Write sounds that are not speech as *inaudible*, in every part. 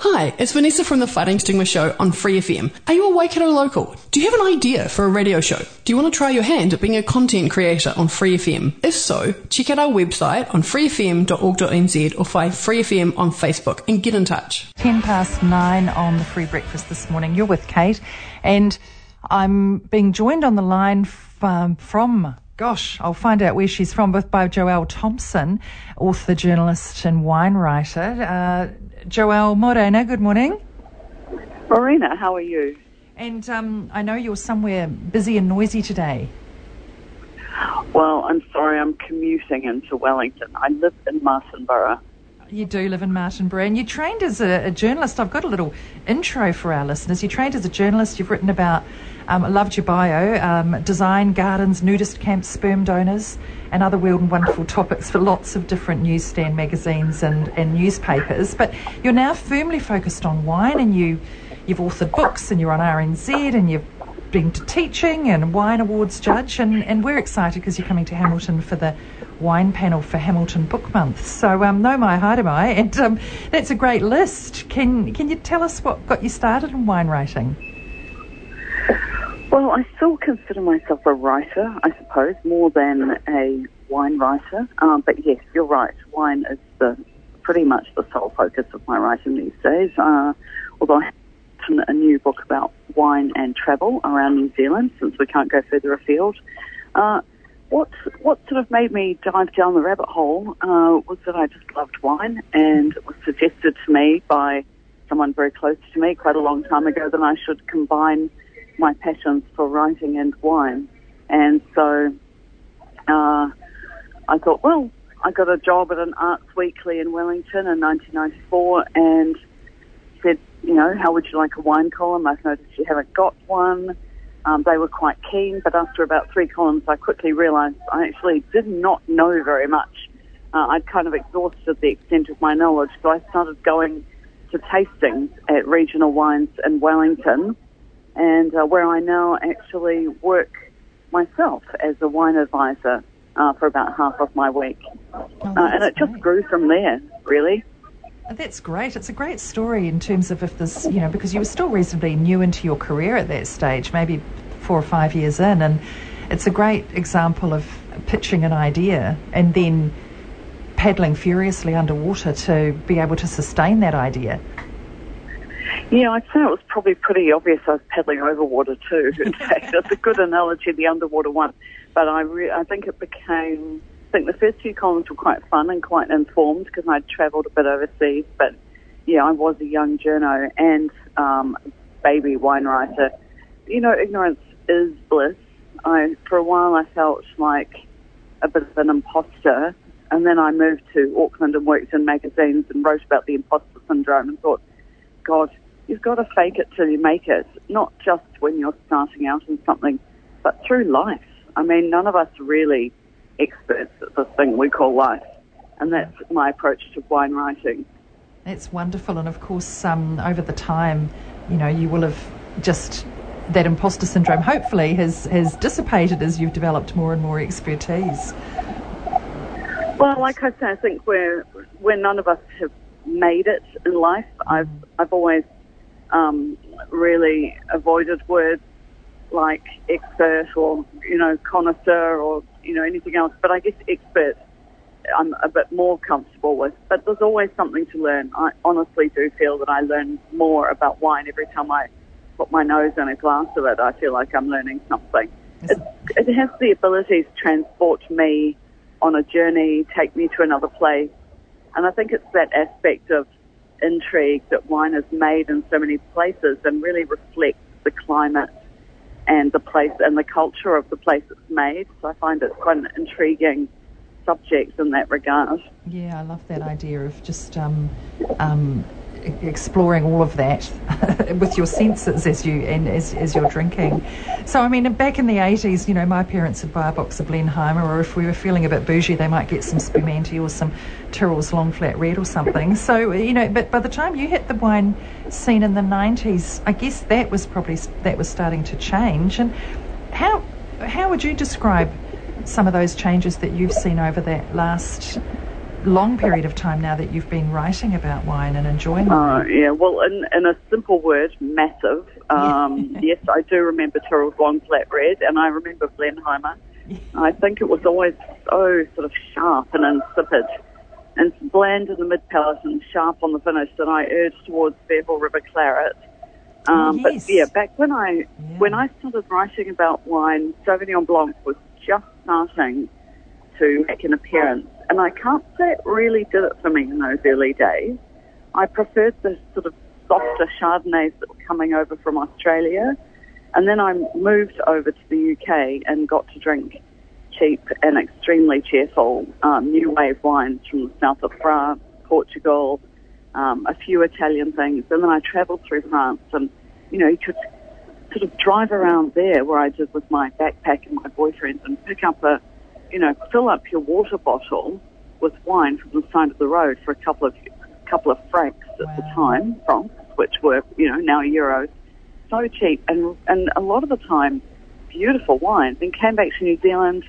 Hi, it's Vanessa from the Fighting Stigma Show on Free FM. Are you a Waikato local? Do you have an idea for a radio show? Do you want to try your hand at being a content creator on Free FM? If so, check out our website on freefm.org.nz or find Free FM on Facebook and get in touch. 10 past 9 on the free breakfast this morning. You're with Kate, and I'm being joined on the line um, from, from gosh, I'll find out where she's from, both by Joelle Thompson, author, journalist, and wine writer. Uh, Joelle Morena, good morning. Morena, how are you? And um, I know you're somewhere busy and noisy today. Well, I'm sorry, I'm commuting into Wellington. I live in Martinborough. You do live in Martinborough, and you trained as a, a, journalist. I've got a little intro for our listeners. You trained as a journalist. You've written about, um, loved your bio, um, design, gardens, nudist camps, sperm donors, and other weird and wonderful topics for lots of different newsstand magazines and, and newspapers. But you're now firmly focused on wine, and you you've authored books, and you're on RNZ, and you've been to teaching and wine awards judge, and, and we're excited because you're coming to Hamilton for the wine panel for Hamilton Book Month. So, um, mai haere mai, and um, that's a great list. Can can you tell us what got you started in wine writing? Well, I still consider myself a writer, I suppose, more than a wine writer. Um, but yes, you're right. Wine is the pretty much the sole focus of my writing these days. Uh, although I have written a new book about wine and travel around New Zealand, since we can't go further afield. Uh, what what sort of made me dive down the rabbit hole uh, was that I just loved wine, and it was suggested to me by someone very close to me quite a long time ago that I should combine my passions for writing and wine. And so uh, I thought, well, I got a job at an arts weekly in Wellington in 1994, and said, you know, how would you like a wine column? I've noticed you haven't got one. Um, they were quite keen, but after about three columns, I quickly realised I actually did not know very much. Uh, I'd kind of exhausted the extent of my knowledge, so I started going to tastings at regional wines in Wellington, and uh, where I now actually work myself as a wine advisor uh, for about half of my week. Oh, uh, and it great. just grew from there, really. That's great. It's a great story in terms of if this, you know, because you were still reasonably new into your career at that stage, maybe four or five years in, and it's a great example of pitching an idea and then paddling furiously underwater to be able to sustain that idea. Yeah, I'd say it was probably pretty obvious I was paddling over water too. In fact, it's a good analogy, the underwater one. But I, re- I think it became, think the first few columns were quite fun and quite informed because I'd travelled a bit overseas. But yeah, I was a young journo and um, baby wine writer. You know, ignorance is bliss. I, for a while, I felt like a bit of an imposter. And then I moved to Auckland and worked in magazines and wrote about the imposter syndrome and thought, God, you've got to fake it till you make it, not just when you're starting out in something, but through life. I mean, none of us really experts at this thing we call life. And that's my approach to wine writing. That's wonderful, and of course, um, over the time, you know, you will have just that imposter syndrome. Hopefully, has has dissipated as you've developed more and more expertise. Well, like I say, I think we're, we're none of us have made it in life. I've, I've always um, really avoided words like expert or, you know, connoisseur or, you know, anything else. But I guess expert I'm a bit more comfortable with. But there's always something to learn. I honestly do feel that I learn more about wine every time I put my nose in a glass of it. I feel like I'm learning something. It, it has the ability to transport me on a journey, take me to another place. And I think it's that aspect of intrigue that wine is made in so many places and really reflects the climate and the place and the culture of the place it's made. So I find it's quite an intriguing subject in that regard. Yeah, I love that idea of just um, um, exploring all of that *laughs* with your senses as you and as, as you're drinking. So I mean, back in the 80s, you know, my parents would buy a box of Blenheimer, or if we were feeling a bit bougie, they might get some Spumante or some Tyrrell's Long Flat Red or something. So you know, but by the time you hit the wine scene in the 90s, I guess that was probably that was starting to change. And how how would you describe some of those changes that you've seen over that last long period of time now that you've been writing about wine and enjoying uh, yeah, well, in, in a simple word, massive. Um, *laughs* yes, I do remember Tyrrell's Long Flat Red, and I remember Blenheimer. I think it was always so sort of sharp and insipid, and bland in the mid palate and sharp on the finish that I urged towards Bevel River Claret. Um, Oh, yes. But yeah, back when I Yeah. when I started writing about wine, Sauvignon Blanc was just starting to make an appearance. And I can't say it really did it for me in those early days. I preferred the sort of softer Chardonnays that were coming over from Australia. And then I moved over to the UK and got to drink cheap and extremely cheerful um, new wave wines from the south of France, Portugal, um, a few Italian things. And then I travelled through France and, you know, you could sort of drive around there where I did with my backpack and my boyfriend and pick up a, you know, fill up your water bottle with wine from the side of the road for a couple of couple of francs at the time, francs, which were, you know, now euros. So cheap and and a lot of the time beautiful wines and came back to New Zealand,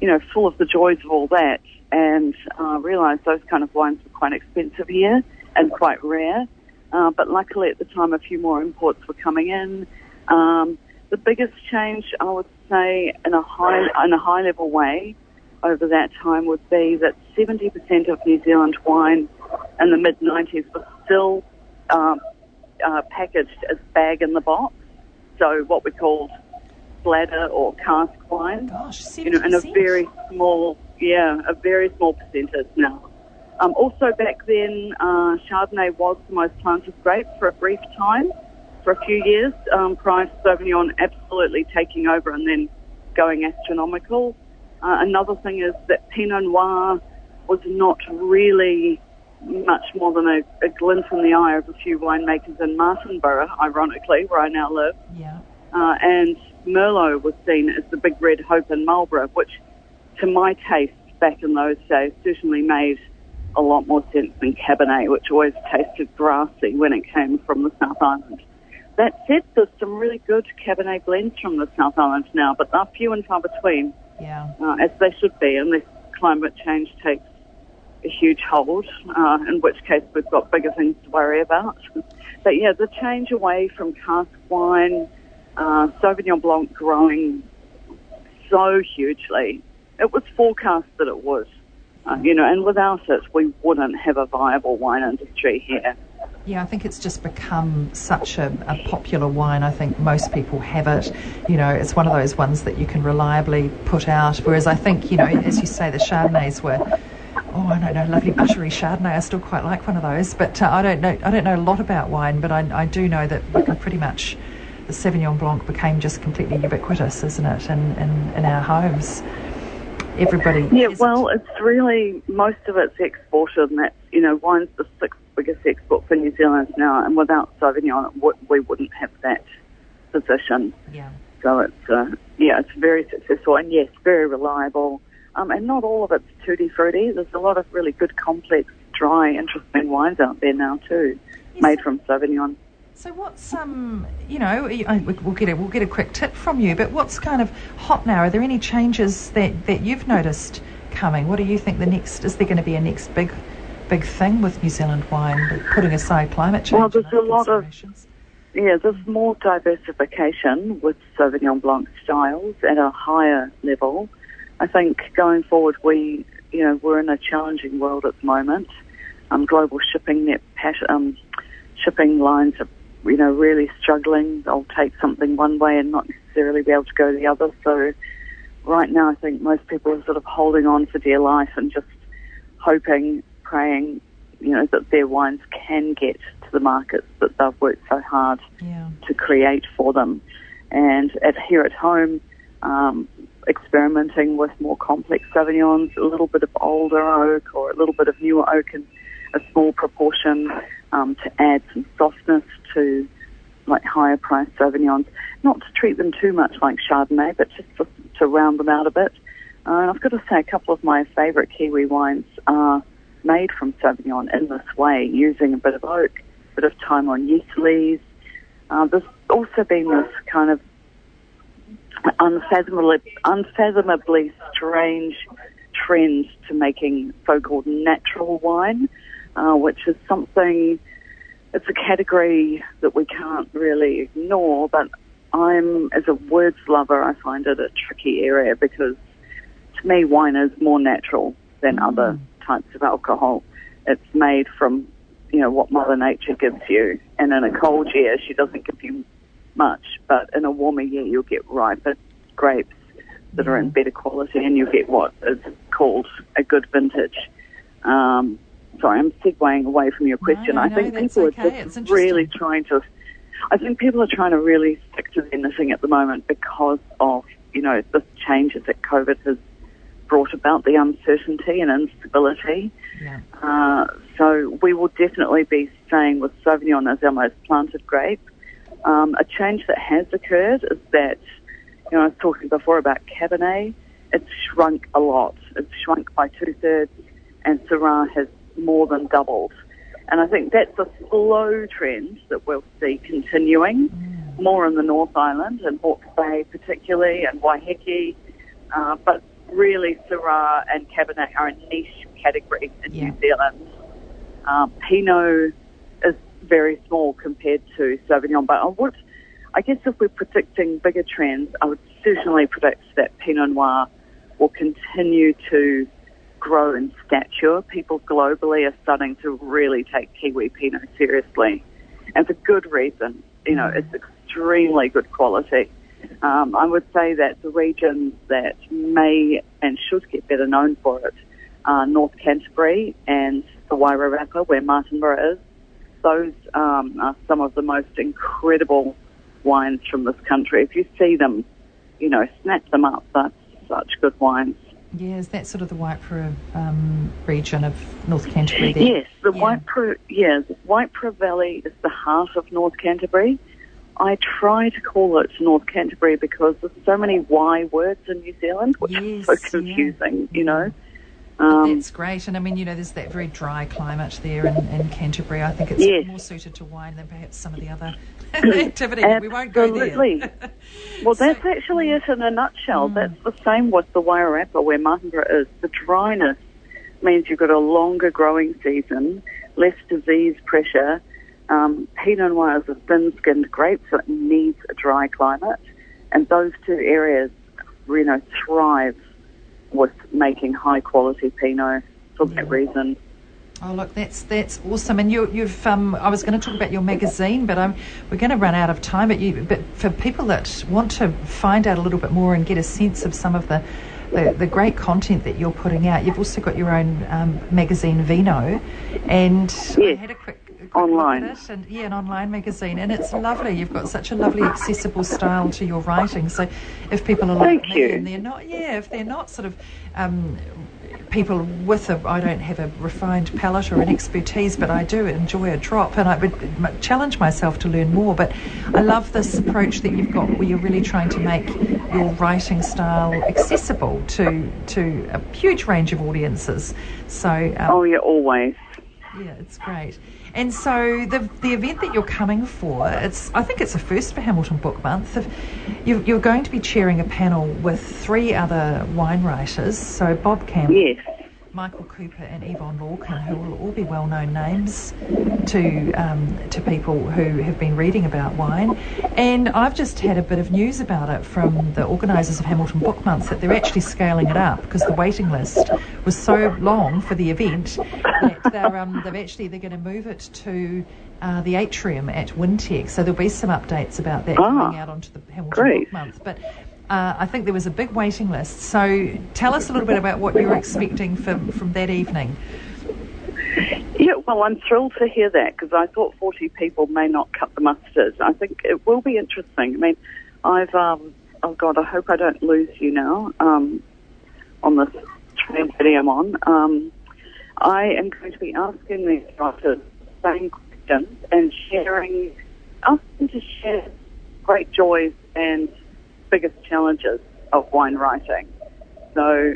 you know, full of the joys of all that and uh, realised those kind of wines were quite expensive here and quite rare. Uh, but luckily at the time a few more imports were coming in. Um, the biggest change I would say in a high in a high level way over that time would be that 70% of New Zealand wine in the mid 90s was still um, uh, packaged as bag in the box, so what we called bladder or cask wine Gosh, 70%. you know, in a very small, yeah, a very small percentage now. Um, also back then, uh, Chardonnay was the most planted grape for a brief time, for a few years, um, prior to Sauvignon absolutely taking over and then going astronomical. Uh, another thing is that Pinot Noir was not really much more than a, a glint in the eye of a few winemakers in Martinborough, ironically, where I now live Yeah. uh, and Merlot was seen as the big red hope in Marlborough, which, to my taste back in those days, certainly made a lot more sense than Cabernet, which always tasted grassy when it came from the South Island. That said, there's some really good Cabernet blends from the South Island now, but they're few and far between, Yeah. uh, as they should be, unless climate change takes a huge hold, uh, in which case we've got bigger things to worry about. *laughs* But yeah, the change away from cask wine, uh, Sauvignon Blanc growing so hugely, it was forecast that it would. Uh, you know, and without it, we wouldn't have a viable wine industry here. Yeah, I think it's just become such a, a popular wine. I think most people have it. You know, it's one of those ones that you can reliably put out. Whereas I think, you know, as you say, the Chardonnays were, oh, I don't know, lovely buttery Chardonnay. I still quite like one of those. But uh, I don't know, I don't know a lot about wine, but I, I do know that pretty much, the Sauvignon Blanc became just completely ubiquitous, isn't it, in, in, in our homes. Everybody. Yeah, it. well, it's really most of it's exported, and that's you know wine's the sixth biggest export for New Zealand now, and without Sauvignon, it would, we wouldn't have that position. Yeah. So it's uh, yeah, it's very successful, and yes, very reliable. Um, and not all of it's tutti frutti. There's a lot of really good, complex, dry, interesting wines out there now too, Yes. made from Sauvignon. So what's um you know we- we'll get a we'll get a quick tip from you, but what's kind of hot now? Are there any changes that that you've noticed coming? What do you think the next is there going to be a next big big thing with New Zealand wine, putting aside climate change? Well, there's a lot of-? Yeah, there's more diversification with Sauvignon Blanc styles at a higher level. I think going forward, we, you know, we're in a challenging world at the moment. Um, global shipping net pat- um, shipping lines are, you know, really struggling. They'll take something one way and not necessarily be able to go the other. So right now, I think most people are sort of holding on for dear life and just hoping, praying, you know, that their wines can get to the markets that they've worked so hard Yeah. to create for them. And at here at home, um, experimenting with more complex Sauvignons, a little bit of older oak or a little bit of newer oak in a small proportion, um, to add some softness to like higher priced Sauvignons, not to treat them too much like Chardonnay, but just to, to round them out a bit. Uh, and I've got to say, a couple of my favourite Kiwi wines are made from Sauvignon in this way, using a bit of oak, a bit of time on yeast lees. Uh, there's also been this kind of unfathomably, unfathomably strange trend to making so-called natural wine, uh, which is something, it's a category that we can't really ignore, but I'm, as a words lover, I find it a tricky area because to me wine is more natural than mm. other types of alcohol. It's made from, you know, what Mother Nature gives you. And in a cold year, she doesn't give you much, but in a warmer year, you'll get riper grapes that are in better quality and you'll get what is called a good vintage. Um, sorry, I'm segueing away from your question. No, I think people okay. are just really trying to, I think people are trying to really stick to their knitting at the moment because of, you know, the changes that COVID has brought about, the uncertainty and instability. Yeah. Uh, so we will definitely be staying with Sauvignon as our most planted grape. Um, a change that has occurred is that, you know, I was talking before about Cabernet. It's shrunk a lot. It's shrunk by two thirds, and Syrah has more than doubled. And I think that's a slow trend that we'll see continuing more in the North Island and Hawke's Bay particularly and Waiheke. Uh, but really Syrah and Cabernet are a niche category in yeah. New Zealand. Um, Pinot is very small compared to Sauvignon, but I would, I guess if we're predicting bigger trends, I would certainly predict that Pinot Noir will continue to grow in stature. People globally are starting to really take Kiwi Pinot seriously, and for good reason. You know, it's extremely good quality. Um, I would say that the regions that may and should get better known for it are North Canterbury and the Wairarapa, where Martinborough is. Those um, are some of the most incredible wines from this country. If you see them, you know, snap them up. That's such good wines. Yeah, is that sort of the Waipara um, region of North Canterbury? There? Yes, the yeah. Waipara, yeah, Waipara Valley is the heart of North Canterbury. I try to call it North Canterbury because there's so many Y words in New Zealand, which yes, is so confusing, yeah. you know. Um, That's great. And I mean, you know, there's that very dry climate there in, in Canterbury. I think it's yes. more suited to wine than perhaps some of the other *coughs* *laughs* activity. we won't go there. *laughs* well, so, that's actually it in a nutshell. Mm. That's the same with the Wairarapa where Martinborough is. The dryness means you've got a longer growing season, less disease pressure, um, Pinot Noir is a thin-skinned grape, so it needs a dry climate, and those two areas, you know, thrive with making high-quality Pinot for that reason. Oh, look, that's that's awesome. And you, have um, I was going to talk about your magazine, but I'm, we're going to run out of time. But, you, but for people that want to find out a little bit more and get a sense of some of the, the, the great content that you're putting out, you've also got your own um, magazine, Vino. And yes. I had a quick online. And, yeah, an online magazine, and it's lovely. You've got such a lovely, accessible style to your writing. So, if people are like Thank me you. and they're not, yeah, if they're not sort of um, people with a, I don't have a refined palate or an expertise, but I do enjoy a drop, and I would challenge myself to learn more. But I love this approach that you've got, where you're really trying to make your writing style accessible to to a huge range of audiences. So, um, oh yeah, always. Yeah, it's great. And so the the event that you're coming for, it's I think it's a first for Hamilton Book Month. You're, going to be chairing a panel with three other wine writers. So Bob Campbell. Yes. Michael Cooper and Yvonne Lorkin, who will all be well-known names to um, to people who have been reading about wine. And I've just had a bit of news about it from the organisers of Hamilton Book Month that they're actually scaling it up because the waiting list was so long for the event that they're um, they've actually they're going to move it to uh, the atrium at Wintec. So there'll be some updates about that ah, coming out onto the Hamilton great. Book Month. But uh, I think there was a big waiting list. So tell us a little bit about what you're expecting from, from that evening. Yeah, well, I'm thrilled to hear that because I thought 40 people may not cut the mustard. I think it will be interesting. I mean, I've, um, oh God, I hope I don't lose you now um, on this train video I'm on. Um, I am going to be asking these writers the same questions and sharing, asking to share great joys and biggest challenges of wine writing. So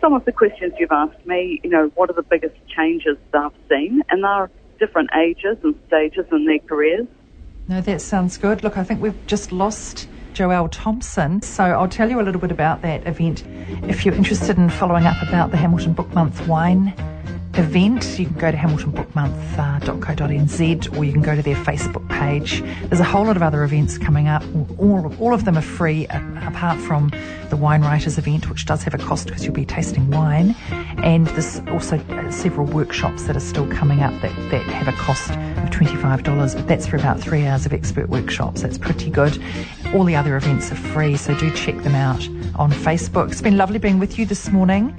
some of the questions you've asked me, you know, what are the biggest changes that I've seen? And they're different ages and stages in their careers. No, that sounds good. Look, I think we've just lost Joelle Thompson. So I'll tell you a little bit about that event. If you're interested in following up about the Hamilton Book Month wine event, you can go to hamiltonbookmonth.co.nz or you can go to their Facebook page. There's a whole lot of other events coming up. All, all of them are free apart from the Wine Writers event, which does have a cost because you'll be tasting wine. And there's also uh, several workshops that are still coming up that, that have a cost of $25, but that's for about three hours of expert workshops. That's pretty good. All the other events are free, so do check them out on Facebook. It's been lovely being with you this morning.